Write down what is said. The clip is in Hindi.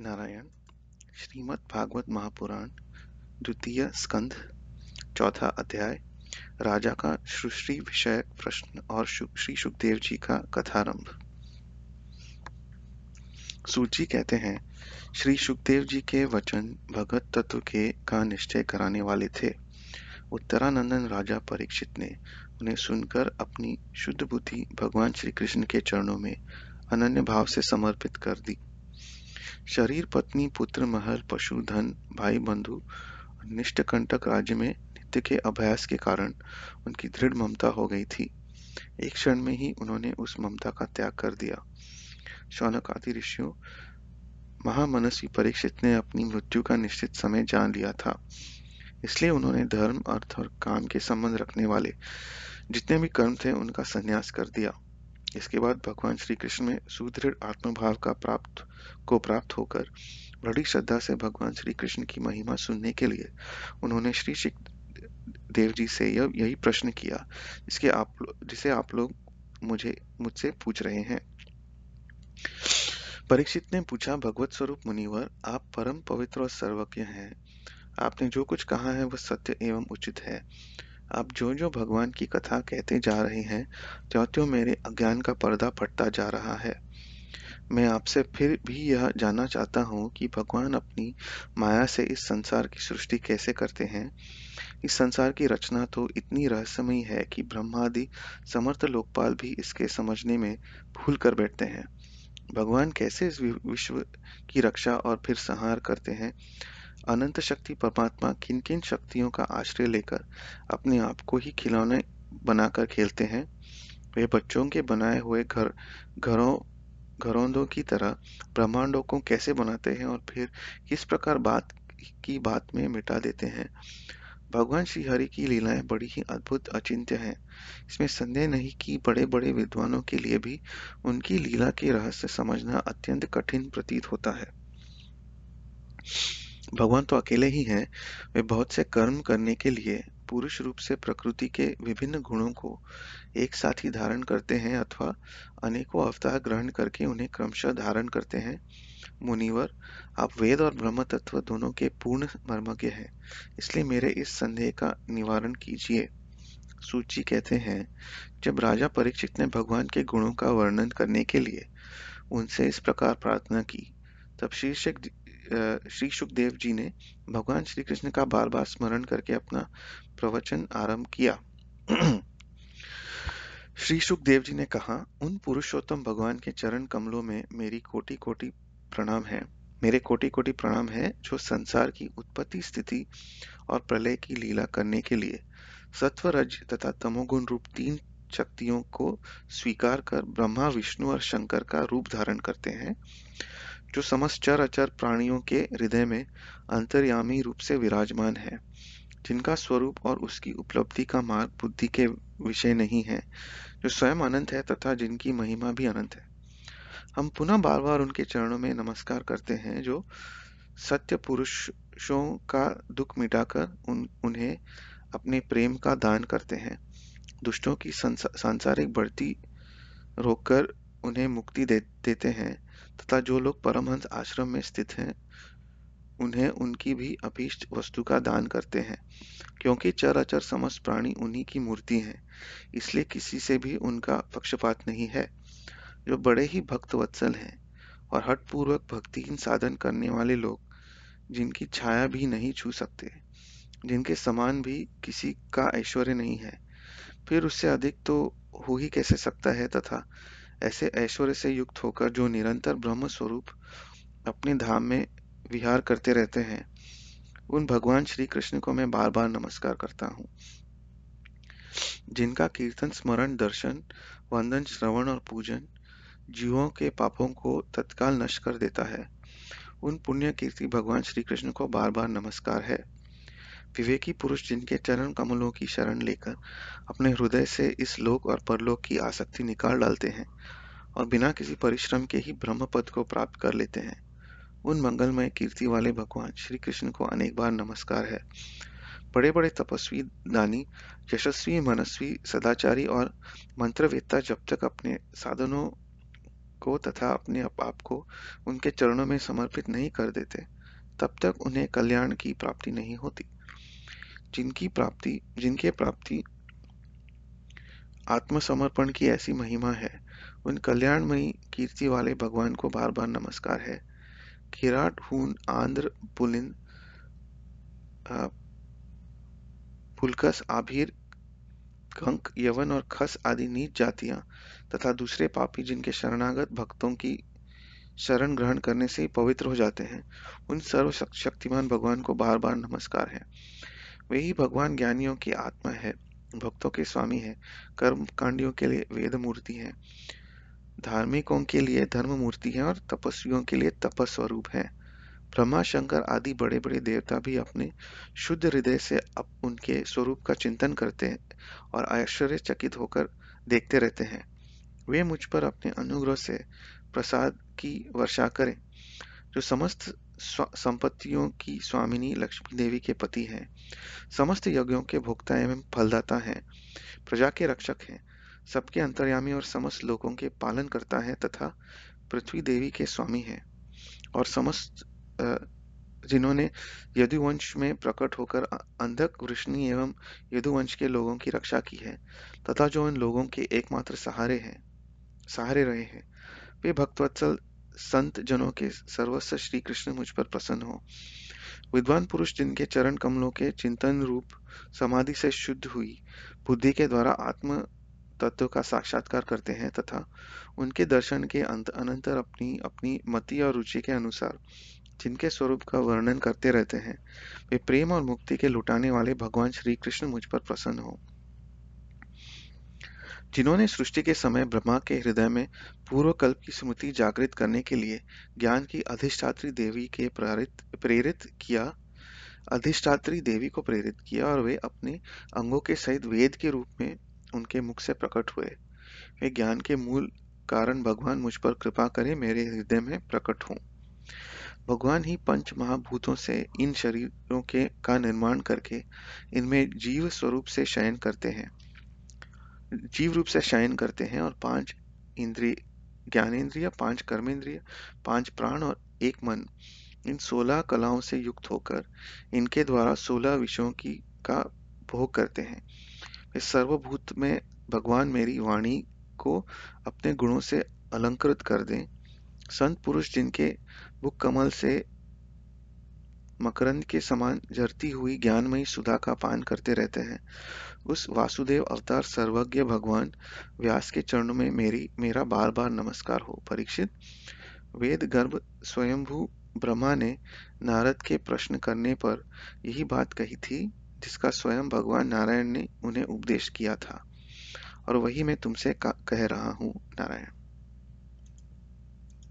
नारायण, श्रीमद् भागवत महापुराण, द्वितीय स्कंध, चौथा अध्याय, राजा का सृष्टि विषय प्रश्न और श्री सुखदेव जी का कथारंभ। सूची कहते हैं, श्री सुखदेव जी के वचन भगत तत्व के का निश्चय कराने वाले थे। उत्तरानंदन राजा परीक्षित ने उन्हें सुनकर अपनी शुद्ध बुद्धि भगवान श्री कृष्ण के चरणों में अनन्य भाव से समर्पित कर दी। शरीर, पत्नी, पुत्र, महल, पशु, धन, भाई, बंधु निष्ठ कंटक राज्य में नित्य के अभ्यास के कारण उनकी दृढ़ ममता हो गई थी। एक क्षण में ही उन्होंने उस ममता का त्याग कर दिया। शौनक आदि ऋषियों महामनस्वी परीक्षित ने अपनी मृत्यु का निश्चित समय जान लिया था। इसलिए उन्होंने धर्म, अर्थ और काम के संबंध रखने वाले जितने भी कर्म थे उनका संन्यास कर दिया। इसके बाद भगवान श्री कृष्ण में सुदृढ़ आत्मभाव का प्राप्त, को प्राप्त होकर बड़ी श्रद्धा से भगवान श्री कृष्ण की महिमा सुनने के लिए उन्होंने श्री देव जी से यह यही प्रश्न किया, जिसके आप जिसे आप लोग मुझे मुझसे पूछ रहे हैं। परीक्षित ने पूछा, भगवत स्वरूप मुनिवर, आप परम पवित्र और सर्वज्ञ हैं। आपने जो कुछ कहा है, वह सत्य एवं उचित है। आप जो जो भगवान की कथा कहते जा रहे हैं त्यों त्यों मेरे अज्ञान का पर्दा फटता जा रहा है। मैं आपसे फिर भी यह जानना चाहता हूँ कि भगवान अपनी माया से इस संसार की सृष्टि कैसे करते हैं। इस संसार की रचना तो इतनी रहस्यमयी है कि ब्रह्मादि समर्थ लोकपाल भी इसके समझने में भूल कर बैठते हैं। भगवान कैसे इस विश्व की रक्षा और फिर संहार करते हैं? अनंत शक्ति परमात्मा किन किन शक्तियों का आश्रय लेकर अपने आप को ही खिलौने बनाकर खेलते हैं? वे बच्चों के बनाए हुए घर, घरों, घरौंदों की तरह ब्रह्मांडों को कैसे बनाते हैं और फिर किस प्रकार बात की बात में मिटा देते हैं? भगवान श्री हरि की लीलाएँ बड़ी ही अद्भुत अचिंत्य हैं। इसमें संदेह नहीं कि बड़े बड़े विद्वानों के लिए भी उनकी लीला के रहस्य समझना अत्यंत कठिन प्रतीत होता है। भगवान तो अकेले ही हैं। वे बहुत से कर्म करने के लिए पुरुष रूप से प्रकृति के विभिन्न गुणों को एक साथ ही धारण करते हैं अथवा अनेकों अवतार ग्रहण करके उन्हें क्रमशः धारण करते हैं। मुनिवर, आप वेद और ब्रह्म तत्व दोनों के पूर्ण मर्मज्ञ हैं, इसलिए मेरे इस संदेह का निवारण कीजिए। सूची कहते हैं, जब राजा परीक्षित ने भगवान के गुणों का वर्णन करने के लिए उनसे इस प्रकार प्रार्थना की, तब शीर्षक श्री सुखदेव जी ने भगवान श्री कृष्ण का बार बार स्मरण करके अपना प्रवचन आरंभ किया। श्री सुखदेव जी ने कहा, उन पुरुषोत्तम भगवान के चरण कमलों में मेरी कोटि कोटि प्रणाम है। मेरे कोटि कोटि प्रणाम है जो संसार की उत्पत्ति, स्थिति और प्रलय की लीला करने के लिए सत्व रज तथा तमोगुण रूप तीन शक्तियों को स्वीकार कर ब्रह्मा, विष्णु और शंकर का रूप धारण करते हैं। जो समस्त चर अचर प्राणियों के हृदय में अंतर्यामी रूप से विराजमान है जिनका स्वरूप और उसकी उपलब्धि का मार्ग बुद्धि के विषय नहीं है जो स्वयं अनंत है तथा जिनकी महिमा भी अनंत है। हम पुनः बार बार उनके चरणों में नमस्कार करते हैं जो सत्य पुरुषों का दुख मिटाकर उन उन्हें अपने प्रेम का दान करते हैं। दुष्टों की सांसारिक बढ़ती रोककर उन्हें मुक्ति दे, देते हैं। तथा जो लोग परमहंस आश्रम में स्थित हैं, उन्हें उनकी भी अभीष्ट वस्तु का दान करते हैं, क्योंकि चर अचर समस्त प्राणी उन्हीं की मूर्ति हैं, इसलिए किसी से भी उनका पक्षपात नहीं है। जो बड़े ही भक्त वत्सल हैं और हठपूर्वक भक्तिहीन साधन करने वाले लोग, जिनकी छाया भी नहीं छू सकते, जिनके समान भी किसी का ऐश्वर्य नहीं है, फिर उससे अधिक तो हो ही कैसे सकता है तथा ऐसे ऐश्वर्य से युक्त होकर जो निरंतर ब्रह्म स्वरूप अपने धाम में विहार करते रहते हैं, उन भगवान श्री कृष्ण को मैं बार बार नमस्कार करता हूँ। जिनका कीर्तन, स्मरण, दर्शन, वंदन, श्रवण और पूजन जीवों के पापों को तत्काल नष्ट कर देता है, उन पुण्य कीर्ति भगवान श्री कृष्ण को बार बार नमस्कार है। विवेकी पुरुष जिनके चरण कमलों की शरण लेकर अपने हृदय से इस लोक और परलोक की आसक्ति निकाल डालते हैं और बिना किसी परिश्रम के ही ब्रह्म पद को प्राप्त कर लेते हैं। उन मंगलमय कीर्ति वाले भगवान श्री कृष्ण को अनेक बार नमस्कार है। बड़े बड़े तपस्वी दानी, यशस्वी, मनस्वी, सदाचारी और मंत्रवेत्ता जब तक अपने साधनों को तथा अपने आप को उनके चरणों में समर्पित नहीं कर देते, तब तक उन्हें कल्याण की प्राप्ति नहीं होती। जिनकी प्राप्ति, जिनके प्राप्ति आत्मसमर्पण की ऐसी महिमा है। उन कल्याणमयी कीर्ति वाले भगवान को बार बार नमस्कार है। किराट हून, आंध्र, पुलिन पुलकस आभीर, कंक, यवन और खस आदि नीच जातियाँ तथा दूसरे पापी जिनके शरणागत भक्तों की शरण ग्रहण करने से पवित्र हो जाते हैं, उन सर्व शक्तिमान भगवान को बार बार नमस्कार है। वही भगवान ज्ञानियों की आत्मा है, भक्तों के स्वामी है कर्म कांडियों के लिए वेद मूर्ति है, धार्मिकों के लिए धर्म मूर्ति है और तपस्वियों के लिए तपस्वरूप है। ब्रह्मा, शंकर आदि बड़े बड़े देवता भी अपने शुद्ध हृदय से अप, उनके स्वरूप का चिंतन करते हैं और आश्चर्यचकित होकर देखते रहते हैं। वे मुझ पर अपने अनुग्रह से प्रसाद की वर्षा करें, जो समस्त संपत्तियों की स्वामिनी लक्ष्मी देवी के पति हैं। समस्त यज्ञों के भोक्ता एवं फलदाता हैं। प्रजा के रक्षक हैं। सबके अंतर्यामी और समस्त लोगों के पालन करता है तथा पृथ्वी देवी के स्वामी हैं। और समस्त जिन्होंने यदुवंश में प्रकट होकर अंधक, वृष्णि एवं यदुवंश के लोगों की रक्षा की है, तथा जो इन लोगों के एकमात्र सहारे हैं, सहारे रहे हैं, वे भक्तवत्सल संत जनों के सर्वस्व श्री कृष्ण मुझ पर प्रसन्न हो। विद्वान पुरुष जिनके चरण कमलों के चिंतन रूप समाधि से शुद्ध हुई, बुद्धि के द्वारा आत्म तत्व का साक्षात्कार करते हैं तथा उनके दर्शन के अंत अनंतर अपनी अपनी मति और रुचि के अनुसार जिनके स्वरूप का वर्णन करते रहते हैं, वे प्रेम और मुक्ति के लुटाने वाले भगवान श्री कृष्ण मुझ पर प्रसन्न हो। जिन्होंने सृष्टि के समय ब्रह्मा के हृदय में पूर्व कल्प की स्मृति जागृत करने के लिए ज्ञान की अधिष्ठात्री देवी के प्रेरित प्रेरित किया, अधिष्ठात्री देवी को प्रेरित किया और वे अपने अंगों के सहित वेद के रूप में उनके मुख से प्रकट हुए। वे ज्ञान के मूल कारण भगवान मुझ पर कृपा करें, मेरे हृदय में प्रकट हों। भगवान ही पंच महाभूतों से इन शरीरों के का निर्माण करके इनमें जीव स्वरूप से शयन करते हैं। जीव रूप से शयन करते हैं और पाँच इंद्रिय ज्ञानेन्द्रिय पाँच कर्मेंद्रिय, पाँच प्राण और एक मन, इन सोलह कलाओं से युक्त होकर इनके द्वारा सोलह विषयों की, का भोग करते हैं। इस सर्वभूत में भगवान मेरी वाणी को अपने गुणों से अलंकृत कर दें। संत पुरुष जिनके बुक कमल से मकरंद के समान झरती हुई ज्ञानमयी सुधा का पान करते रहते हैं। उस वासुदेव अवतार सर्वज्ञ भगवान व्यास के चरणों में मेरी, मेरा बार बार नमस्कार हो। परीक्षित वेद गर्भ स्वयंभू ब्रह्मा ने नारद के प्रश्न करने पर यही बात कही थी, जिसका स्वयं भगवान नारायण ने उन्हें उपदेश किया था। और वही मैं तुमसे कह रहा हूँ, नारायण।